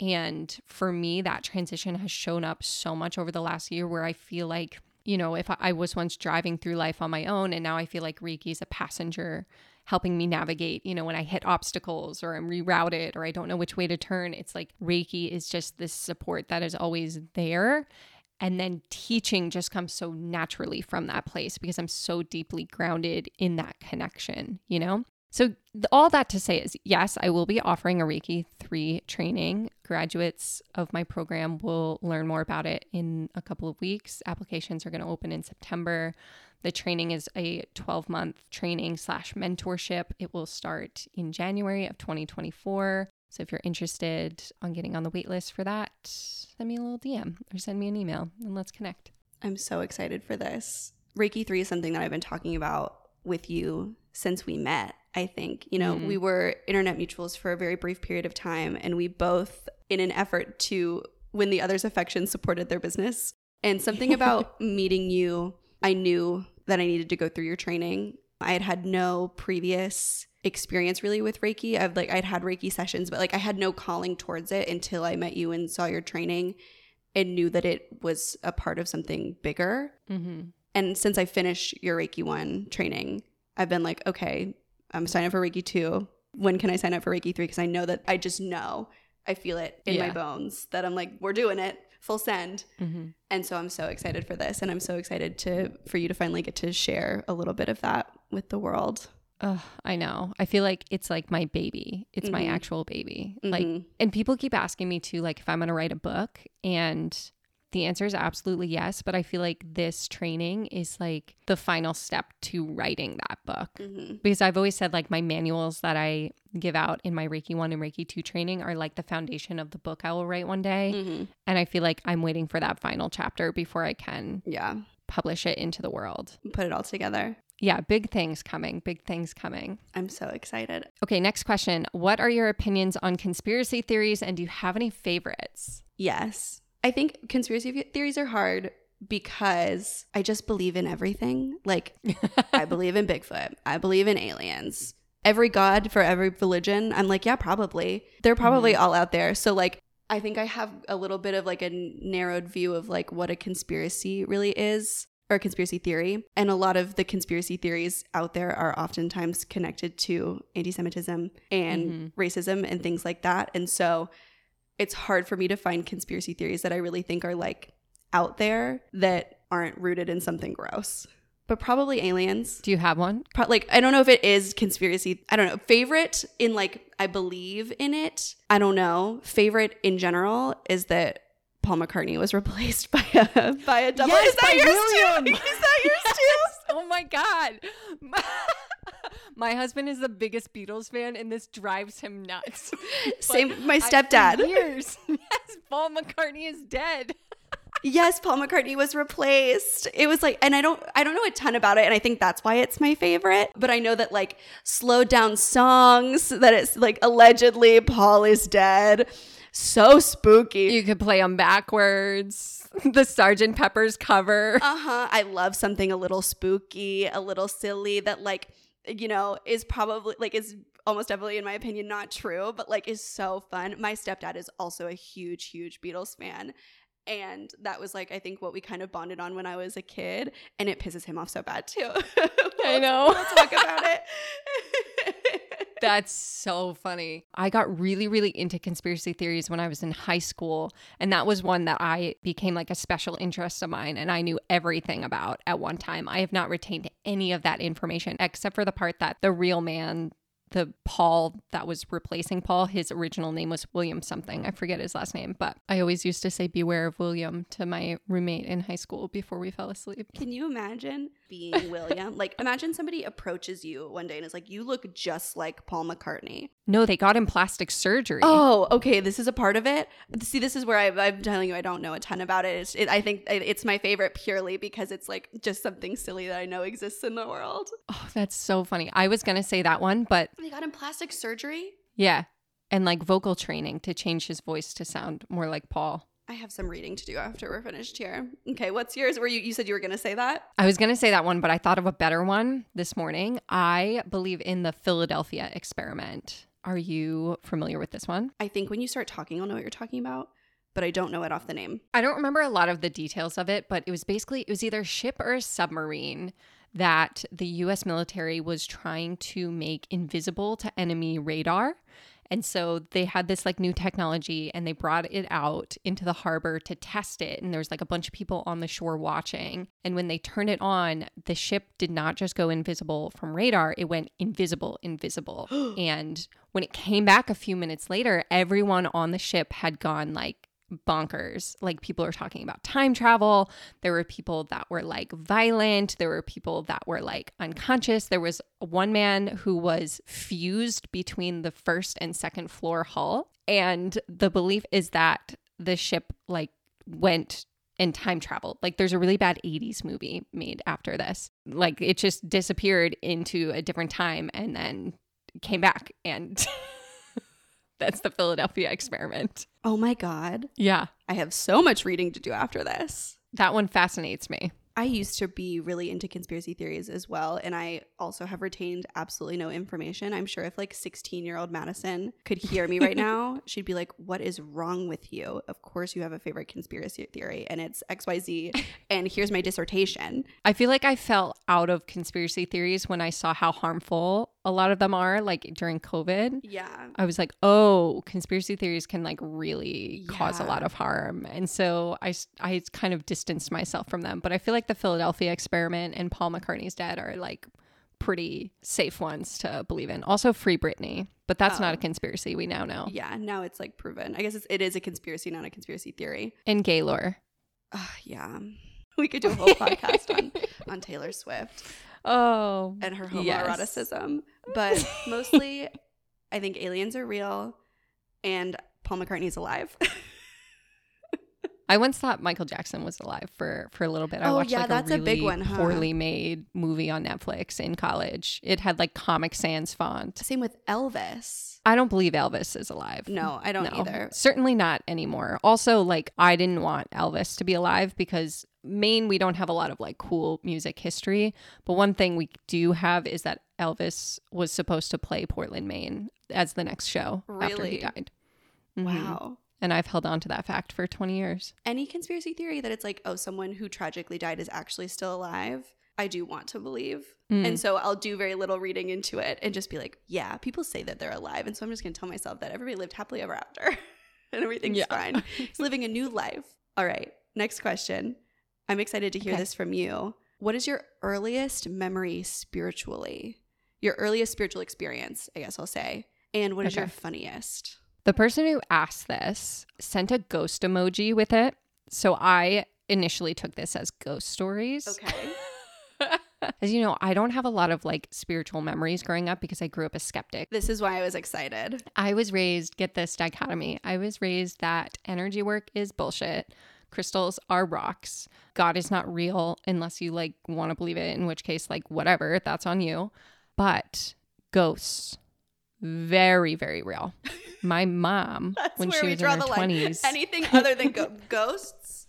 And for me, that transition has shown up so much over the last year where I feel like you know, if I was once driving through life on my own and now I feel like Reiki is a passenger helping me navigate, you know, when I hit obstacles or I'm rerouted or I don't know which way to turn, it's like Reiki is just this support that is always there. And then teaching just comes so naturally from that place because I'm so deeply grounded in that connection, you know? So, all that to say is yes, I will be offering a Reiki 3 training. Graduates of my program will learn more about it in a couple of weeks. Applications are going to open in September. The training is a 12 month training slash mentorship. It will start in January of 2024. So, if you're interested on getting on the wait list for that, send me a little DM or send me an email and let's connect. I'm so excited for this. Reiki 3 is something that I've been talking about with you since we met. I think. You know, mm-hmm. we were internet mutuals for a very brief period of time, and we both, in an effort to win the other's affection, supported their business. And something about meeting you, I knew that I needed to go through your training. I had had no previous experience really with Reiki. I've like I'd had Reiki sessions, but like I had no calling towards it until I met you and saw your training and knew that it was a part of something bigger. Mm-hmm. And since I finished your Reiki one training, I've been like, okay, I'm signing up for Reiki 2. When can I sign up for Reiki 3? Because I know that I just know, I feel it in yeah. my bones that I'm like, we're doing it full send. Mm-hmm. And so I'm so excited for this. And I'm so excited to, for you to finally get to share a little bit of that with the world. Oh, I know. I feel like it's like my baby. It's mm-hmm. my actual baby. Mm-hmm. Like, and people keep asking me to, like, if I'm going to write a book and the answer is absolutely yes, but I feel like this training is like the final step to writing that book. Mm-hmm. Because I've always said like my manuals that I give out in my Reiki 1 and Reiki 2 training are like the foundation of the book I will write one day. Mm-hmm. And I feel like I'm waiting for that final chapter before I can yeah, publish it into the world. Put it all together. Yeah, big things coming. Big things coming. I'm so excited. Okay, next question. What are your opinions on conspiracy theories and do you have any favorites? Yes. I think conspiracy theories are hard because I just believe in everything. Like, I believe in Bigfoot, I believe in aliens. Every god for every religion, I'm like, yeah, probably. They're probably mm-hmm. all out there. So, like, I think I have a little bit of like a narrowed view of like what a conspiracy really is or a conspiracy theory. And a lot of the conspiracy theories out there are oftentimes connected to anti Semitism and mm-hmm. racism and things like that. And so it's hard for me to find conspiracy theories that I really think are like out there that aren't rooted in something gross. But probably aliens. Do you have one? Pro- like I don't know if it is conspiracy. I don't know. Favorite in like I believe in it. I don't know. Favorite in general is that Paul McCartney was replaced by a by a double. Yes, is that yours William. too? Is that yours too? oh my god. My husband is the biggest Beatles fan and this drives him nuts. Same. My I- stepdad. years. Yes, Paul McCartney is dead. yes, Paul McCartney was replaced. It was like, and I don't, I don't know a ton about it, and I think that's why it's my favorite. But I know that like slowed down songs that it's like allegedly Paul is dead. So spooky. You could play them backwards. The Sergeant Pepper's cover. Uh huh. I love something a little spooky, a little silly that like you know is probably like is almost definitely in my opinion not true, but like is so fun. My stepdad is also a huge, huge Beatles fan. And that was like I think what we kind of bonded on when I was a kid, and it pisses him off so bad too. I know. We'll talk about it. That's so funny. I got really, really into conspiracy theories when I was in high school. And that was one that I became like a special interest of mine and I knew everything about at one time. I have not retained any of that information except for the part that the real man, the Paul that was replacing Paul, his original name was William something. I forget his last name, but I always used to say beware of William to my roommate in high school before we fell asleep. Can you imagine being William? like, imagine somebody approaches you one day and is like, "You look just like Paul McCartney." No, they got him plastic surgery. Oh, okay. This is a part of it. See, this is where I, I'm telling you, I don't know a ton about it. It's, it. I think it's my favorite purely because it's like just something silly that I know exists in the world. Oh, that's so funny. I was going to say that one, but They got him plastic surgery. Yeah. And like vocal training to change his voice to sound more like Paul. I have some reading to do after we're finished here. Okay, what's yours? Were you you said you were going to say that? I was going to say that one, but I thought of a better one this morning. I believe in the Philadelphia experiment. Are you familiar with this one? I think when you start talking, I'll know what you're talking about, but I don't know it off the name. I don't remember a lot of the details of it, but it was basically it was either a ship or a submarine that the US military was trying to make invisible to enemy radar. And so they had this like new technology and they brought it out into the harbor to test it. And there was like a bunch of people on the shore watching. And when they turned it on, the ship did not just go invisible from radar, it went invisible, invisible. and when it came back a few minutes later, everyone on the ship had gone like bonkers. Like people are talking about time travel. There were people that were like violent. There were people that were like unconscious. There was one man who was fused between the first and second floor hull. And the belief is that the ship like went and time traveled. Like there's a really bad 80s movie made after this. Like it just disappeared into a different time and then came back and that's the Philadelphia experiment. Oh my god. Yeah. I have so much reading to do after this. That one fascinates me. I used to be really into conspiracy theories as well, and I also have retained absolutely no information. I'm sure if like 16 year old Madison could hear me right now, she'd be like, What is wrong with you? Of course, you have a favorite conspiracy theory, and it's XYZ, and here's my dissertation. I feel like I fell out of conspiracy theories when I saw how harmful a lot of them are, like during COVID. Yeah. I was like, oh, conspiracy theories can like really cause a lot of harm. And so I, I kind of distanced myself from them. But I feel like the Philadelphia experiment and Paul McCartney's dead are like pretty safe ones to believe in. Also, Free Britney, but that's not a Oh. conspiracy. We now know. Yeah, now it's like proven. I guess it's, it is a conspiracy, not a conspiracy theory. And Gaylor. Uh, yeah. We could do a whole podcast on, on Taylor Swift. Oh, and her Yes. homoeroticism. But mostly, I think aliens are real and Paul McCartney's alive. I once thought Michael Jackson was alive for for a little bit. I Oh, watched yeah, like that's a, a big one, huh? poorly made movie on Netflix in college. It had like Comic Sans font. Same with Elvis. I don't believe Elvis is alive. No, I don't No, either. Certainly not anymore. Also, like I didn't want Elvis to be alive because Maine, we don't have a lot of like cool music history, but one thing we do have is that Elvis was supposed to play Portland, Maine as the next show after he Really? died. Mhm. Wow. And I've held on to that fact for 20 years. Any conspiracy theory that it's like, oh, someone who tragically died is actually still alive, I do want to believe. Mm. And so I'll do very little reading into it and just be like, yeah, people say that they're alive. And so I'm just going to tell myself that everybody lived happily ever after and everything's Yeah. fine. It's living a new life. All right. Next question. I'm excited to hear Okay. this from you. What is your earliest memory spiritually? Your earliest spiritual experience, I guess I'll say. And what is your funniest? The person who asked this sent a ghost emoji with it. So I initially took this as ghost stories. Okay. As you know, I don't have a lot of like spiritual memories growing up because I grew up a skeptic. This is why I was excited. I was raised, get this dichotomy. I was raised that energy work is bullshit. Crystals are rocks. God is not real unless you like want to believe it, in which case, like, whatever, that's on you. But ghosts, very, very real. My mom, when she was in her. 20s, Anything other than go- ghosts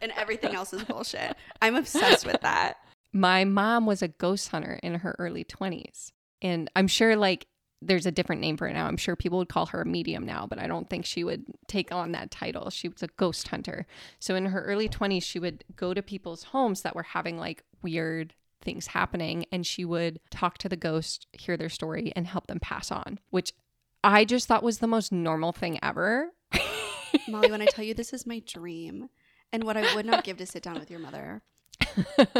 and everything else is bullshit. I'm obsessed with that. my mom was a ghost hunter in her early 20s. And I'm sure like there's a different name for it now. I'm sure people would call her a medium now, but I don't think she would take on that title. She was a ghost hunter. So in her early 20s, she would go to people's homes that were having like weird things happening and she would talk to the ghost, hear their story, and help them pass on, which I just thought was the most normal thing ever. Molly, when I tell you this is my dream and what I would not give to sit down with your mother,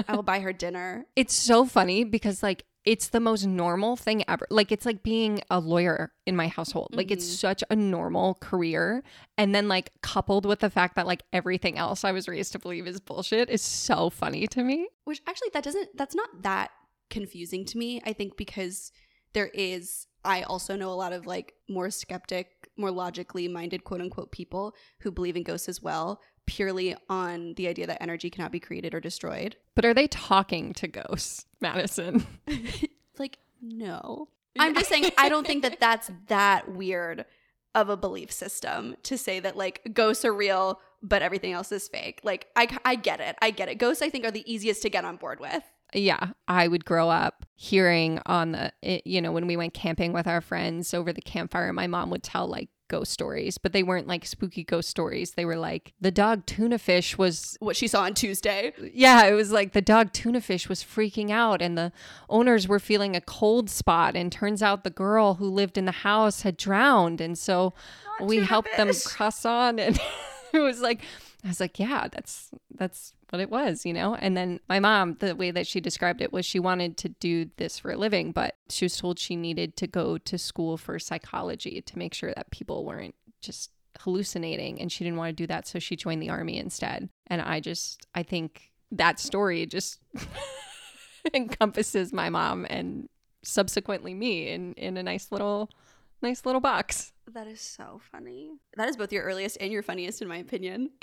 I will buy her dinner. It's so funny because like it's the most normal thing ever. Like it's like being a lawyer in my household. Like it's Mhm. such a normal career. And then like coupled with the fact that like everything else I was raised to believe is bullshit is so funny to me. Which actually that doesn't that's not that confusing to me. I think because there is I also know a lot of like more skeptic, more logically minded quote unquote people who believe in ghosts as well, purely on the idea that energy cannot be created or destroyed. But are they talking to ghosts, Madison? like no. I'm just saying i don't think that that's that weird of a belief system to say that like ghosts are real but everything else is fake. Like i, I get it. I get it. Ghosts i think are the easiest to get on board with. Yeah, I would grow up hearing on the, it, you know, when we went camping with our friends over the campfire, my mom would tell like ghost stories, but they weren't like spooky ghost stories. They were like the dog tuna fish was what she saw on tuesday yeah, it was like the dog tuna fish was freaking out and the owners were feeling a cold spot and turns out the girl who lived in the house had drowned and so we tuna helped them cross on and it was like I was like, yeah, that's that's what it was, you know? And then my mom, the way that she described it was she wanted to do this for a living, but she was told she needed to go to school for psychology to make sure that people weren't just hallucinating and she didn't want to do that so she joined the army instead. And I just I think that story just encompasses my mom and subsequently me in in a nice little nice little box. That is so funny that is both your earliest and your funniest in my opinion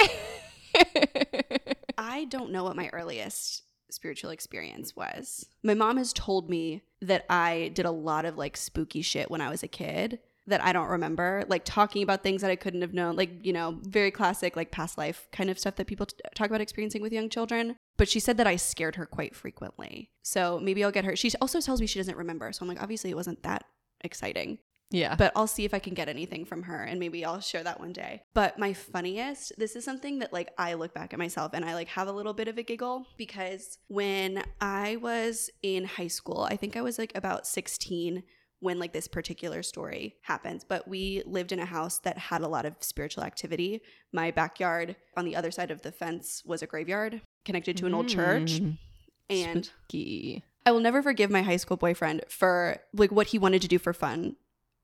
I don't know what my earliest spiritual experience was. My mom has told me that I did a lot of like spooky shit when I was a kid that I don't remember, like talking about things that I couldn't have known, like, you know, very classic, like past life kind of stuff that people t- talk about experiencing with young children. But she said that I scared her quite frequently. So maybe I'll get her. She also tells me she doesn't remember. So I'm like, obviously it wasn't that exciting yeah. but I'll see if I can get anything from her and maybe I'll share that one day. But my funniest, this is something that like I look back at myself and I like have a little bit of a giggle because when I was in high school, I think I was like about 16 when like this particular story happens but we lived in a house that had a lot of spiritual activity. My backyard on the other side of the fence was a graveyard connected to an old church Mm, and spooky. I will never forgive my high school boyfriend for like what he wanted to do for fun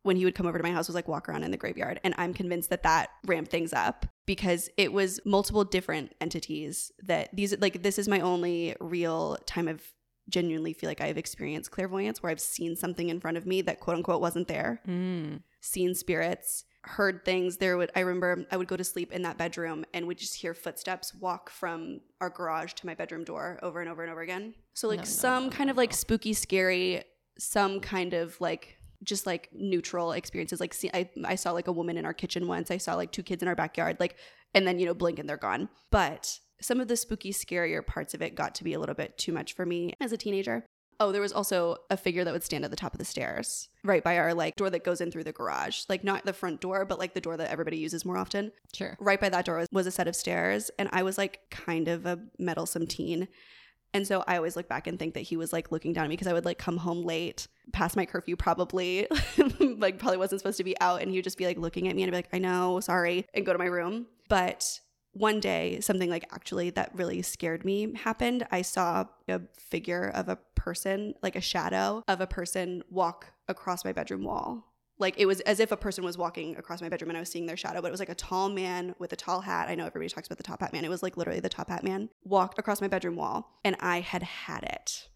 when he would come over to my house was like walk around in the graveyard. And I'm convinced that that ramped things up because it was multiple different entities that these like this is my only real time of genuinely feel like I've experienced clairvoyance where I've seen something in front of me that quote unquote wasn't there. Mm. seen spirits heard things. There would i remember i would go to sleep in that bedroom and would just hear footsteps walk from our garage to my bedroom door over and over and over again. So like No, no, some no, kind of like spooky scary some kind of like just like neutral experiences like see I, I saw like a woman in our kitchen once i saw like two kids in our backyard like and then you know blink and they're gone but some of the spooky, scarier parts of it got to be a little bit too much for me as a teenager. Oh, there was also a figure that would stand at the top of the stairs, right by our like door that goes in through the garage. Like not the front door, but like the door that everybody uses more often. Sure. Right by that door was a set of stairs, and I was like kind of a meddlesome teen. And so I always look back and think that he was like looking down at me because I would like come home late, past my curfew probably, like probably wasn't supposed to be out. And he would just be like looking at me and I'd be like, I know, sorry, and go to my room. But one day, something like actually that really scared me happened. I saw a figure of a person, like a shadow of a person, walk across my bedroom wall. Like it was as if a person was walking across my bedroom and I was seeing their shadow, but it was like a tall man with a tall hat. I know everybody talks about the top hat man. It was like literally the top hat man walked across my bedroom wall and I had had it.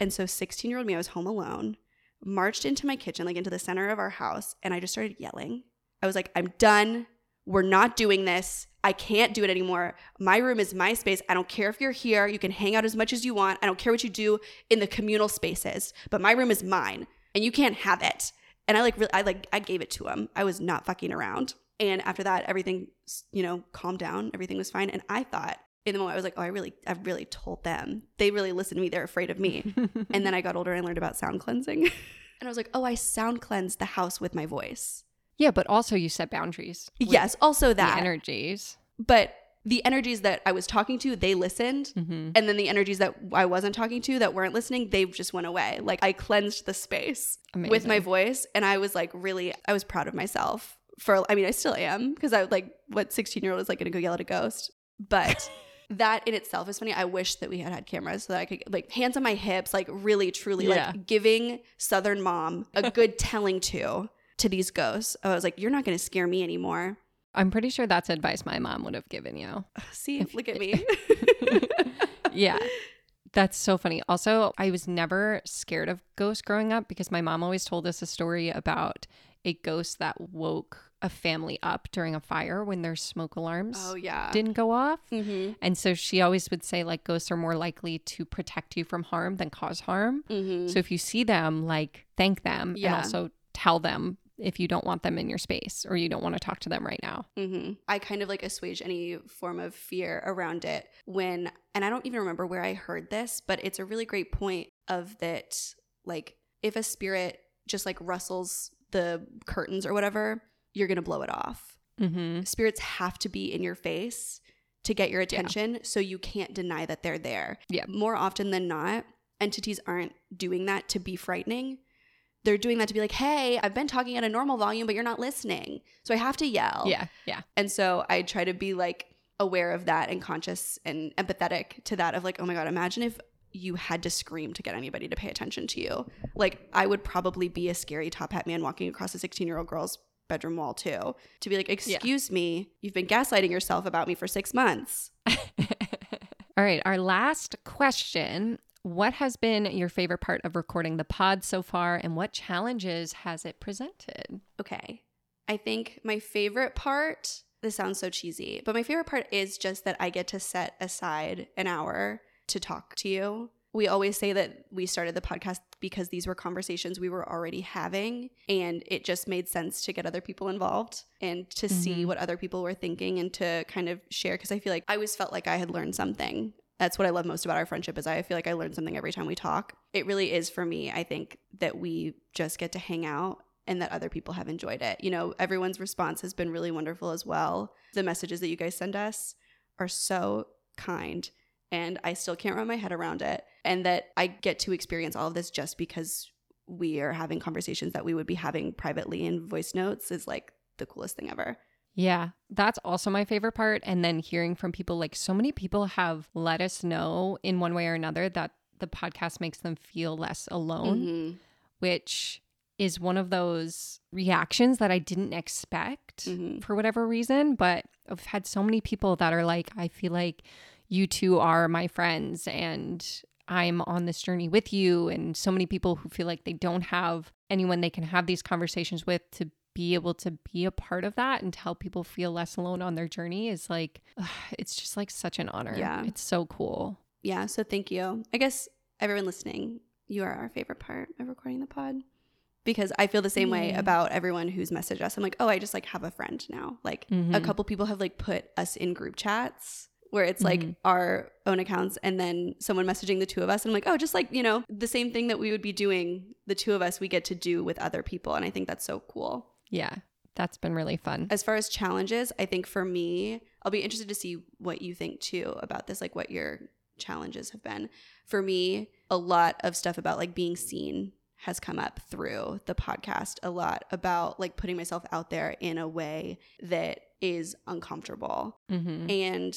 And so 16 year old me, I was home alone, marched into my kitchen, like into the center of our house, and I just started yelling. I was like, I'm done. We're not doing this. I can't do it anymore. My room is my space. I don't care if you're here. You can hang out as much as you want. I don't care what you do in the communal spaces, but my room is mine and you can't have it. And I like, really, I like, I gave it to him. I was not fucking around. And after that, everything, you know, calmed down. Everything was fine. And I thought in the moment, I was like, oh, I really, I really told them. They really listened to me. They're afraid of me. and then I got older and learned about sound cleansing. and I was like, oh, I sound cleanse the house with my voice. Yeah, but also you set boundaries. Yes, also The that. energies. but the energies that I was talking to, they listened. Mm-hmm. And then the energies that I wasn't talking to that weren't listening, they just went away. Like I cleansed the space with my voice. And I was like, really, I was proud of myself for, I mean, I still am because I was like, what 16 year old is like going to go yell at a ghost. But that in itself is funny. I wish that we had had cameras so that I could, like, hands on my hips, like, really, truly, Yeah. like, giving Southern mom a good telling to. To these ghosts, I was like, "You're not going to scare me anymore." I'm pretty sure that's advice my mom would have given you. See, If- look at me. yeah. That's so funny. Also, I was never scared of ghosts growing up because my mom always told us a story about a ghost that woke a family up during a fire when their smoke alarms oh yeah. didn't go off. mm-hmm. And so she always would say, like, ghosts are more likely to protect you from harm than cause harm. Mm-hmm. So if you see them, like, thank them Yeah. and also tell them if you don't want them in your space or you don't want to talk to them right now. hmm I kind of like assuage any form of fear around it when, and I don't even remember where I heard this, but it's a really great point of that, like, if a spirit just like rustles the curtains or whatever, you're going to blow it off. Mm-hmm. Spirits have to be in your face to get your attention, so you can't deny that they're there. Yeah. More often than not, entities aren't doing that to be frightening. They're doing that to be like, hey, I've been talking at a normal volume, but you're not listening. So I have to yell. Yeah. Yeah. And so I try to be like aware of that and conscious and empathetic to that of like, oh my God, imagine if you had to scream to get anybody to pay attention to you. Like I would probably be a scary top hat man walking across a 16 year old girl's bedroom wall too. To be like, excuse me, you've been gaslighting yourself about me for six months. All right. Our last question What has been your favorite part of recording the pod so far, and what challenges has it presented? Okay. I think my favorite part, this sounds so cheesy, but my favorite part is just that I get to set aside an hour to talk to you. We always say that we started the podcast because these were conversations we were already having, and it just made sense to get other people involved and to see Mhm. what other people were thinking and to kind of share. Because I feel like I always felt like I had learned something. That's what I love most about our friendship is I feel like I learn something every time we talk. It really is for me. I think that we just get to hang out and that other people have enjoyed it. You know, everyone's response has been really wonderful as well. The messages that you guys send us are so kind and I still can't wrap my head around it. And that I get to experience all of this just because we are having conversations that we would be having privately in voice notes is like the coolest thing ever. Yeah, that's also my favorite part. And then hearing from people like so many people have let us know in one way or another that the podcast makes them feel less alone, Mhm. which is one of those reactions that I didn't expect Mhm. for whatever reason. But I've had so many people that are like, I feel like you two are my friends and I'm on this journey with you. And so many people who feel like they don't have anyone they can have these conversations with to be able to be a part of that and to help people feel less alone on their journey is like, ugh, it's just like such an honor. Yeah. It's so cool. Yeah, so thank you. I guess everyone listening, you are our favorite part of recording the pod. Because I feel the same way about everyone who's messaged us. I'm like, oh, I just like have a friend now. Like a Mhm. couple people have like put us in group chats where it's like Mhm. our own accounts and then someone messaging the two of us and I'm like, "Oh, just like, you know, the same thing that we would be doing the two of us we get to do with other people." And I think that's so cool. Yeah. That's been really fun. As far as challenges, I think for me, I'll be interested to see what you think too about this, like what your challenges have been. For me, a lot of stuff about like being seen has come up through the podcast, a lot about like putting myself out there in a way that is uncomfortable. Mm-hmm. And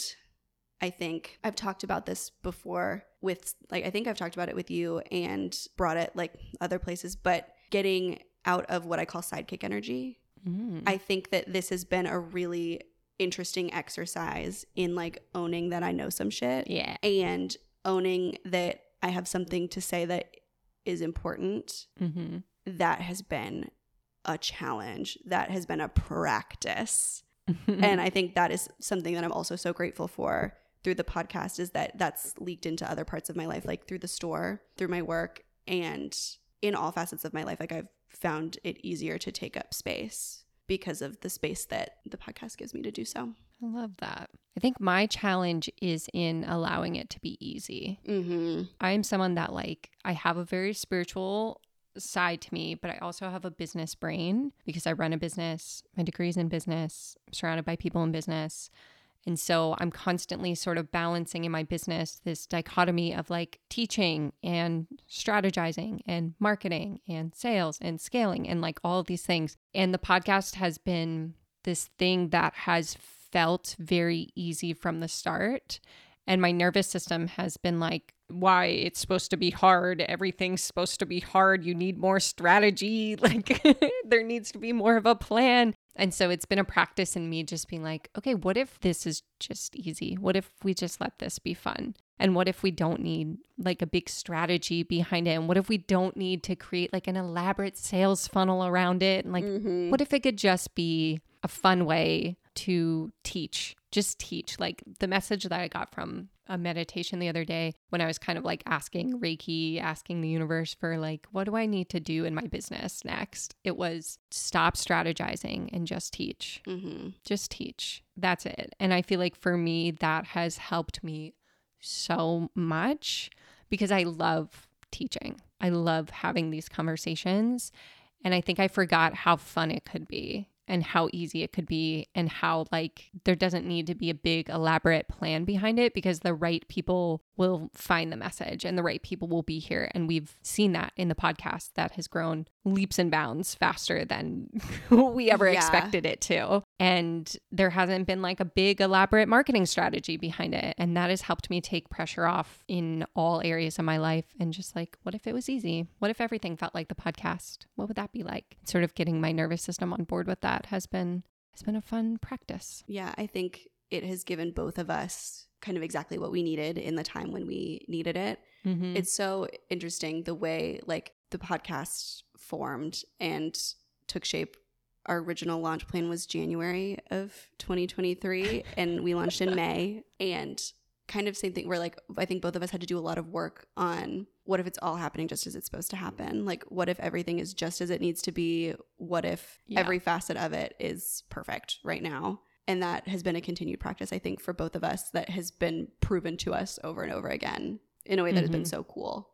I think I've talked about this before with like I think I've talked about it with you and brought it like other places, but getting out of what I call sidekick energy Mm. I think that this has been a really interesting exercise in like owning that I know some shit yeah. and owning that I have something to say that is important. Mm-hmm. That has been a challenge. That has been a practice. and I think that is something that I'm also so grateful for through the podcast is that that's leaked into other parts of my life like through the store, through my work and in all facets of my life like I've found it easier to take up space because of the space that the podcast gives me to do so. I love that. I think my challenge is in allowing it to be easy. Mhm. I'm someone that like I have a very spiritual side to me, but I also have a business brain because I run a business. My degree is in business. I'm surrounded by people in business. And so I'm constantly sort of balancing in my business this dichotomy of like teaching and strategizing and marketing and sales and scaling and like all of these things. And the podcast has been this thing that has felt very easy from the start. And my nervous system has been like, why it's supposed to be hard. Everything's supposed to be hard. You need more strategy. Like, there needs to be more of a plan. And so it's been a practice in me just being like, okay, what if this is just easy? What if we just let this be fun? And what if we don't need like a big strategy behind it? And what if we don't need to create like an elaborate sales funnel around it? And like, Mhm. what if it could just be a fun way to teach? Just teach. Like the message that I got from a meditation the other day when I was kind of like asking Reiki, asking the universe for like, what do I need to do in my business next? It was stop strategizing and just teach. Mhm. Just teach. That's it. And I feel like for me, that has helped me so much because I love teaching. I love having these conversations. And I think I forgot how fun it could be and how easy it could be and how like there doesn't need to be a big elaborate plan behind it because the right people will find the message and the right people will be here. And we've seen that in the podcast that has grown leaps and bounds faster than we ever Yeah. expected it to. And there hasn't been like a big elaborate marketing strategy behind it. And that has helped me take pressure off in all areas of my life and just like what if it was easy? What if everything felt like the podcast? What would that be like? Sort of getting my nervous system on board with that has been has been a fun practice Yeah, I think it has given both of us kind of exactly what we needed in the time when we needed it. mm-hmm. It's so interesting the way like the podcast formed and took shape. Our original launch plan was January of 2023 and we launched in May and kind of same thing where like I think both of us had to do a lot of work on what if it's all happening just as it's supposed to happen? Like what if everything is just as it needs to be? What if Yeah. every facet of it is perfect right now? And that has been a continued practice I think for both of us that has been proven to us over and over again in a way that has been Mhm. so cool.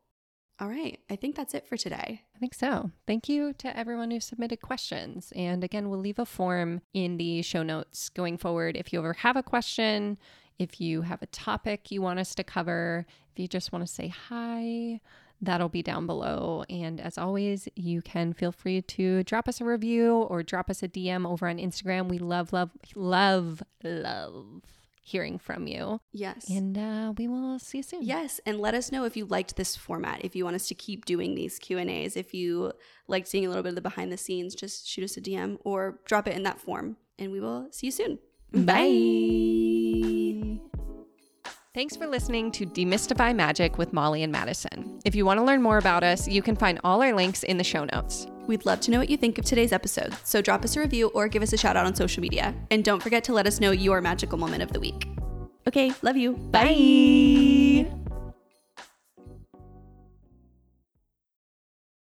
All right, I think that's it for today. I think so. Thank you to everyone who submitted questions. And again, we'll leave a form in the show notes going forward. If you ever have a question, if you have a topic you want us to cover, if you just want to say hi, that'll be down below. And as always, you can feel free to drop us a review or drop us a DM over on Instagram. We love, love, love, love hearing from you. Yes. And uh, we will see you soon. Yes, and let us know if you liked this format. If you want us to keep doing these Q and A's, if you liked seeing a little bit of the behind the scenes, just shoot us a DM or drop it in that form, and we will see you soon. Bye. Thanks for listening to Demystify Magic with Molly and Madison. If you want to learn more about us, you can find all our links in the show notes. We'd love to know what you think of today's episode, so drop us a review or give us a shout out on social media. And don't forget to let us know your magical moment of the week. Okay, love you. Bye.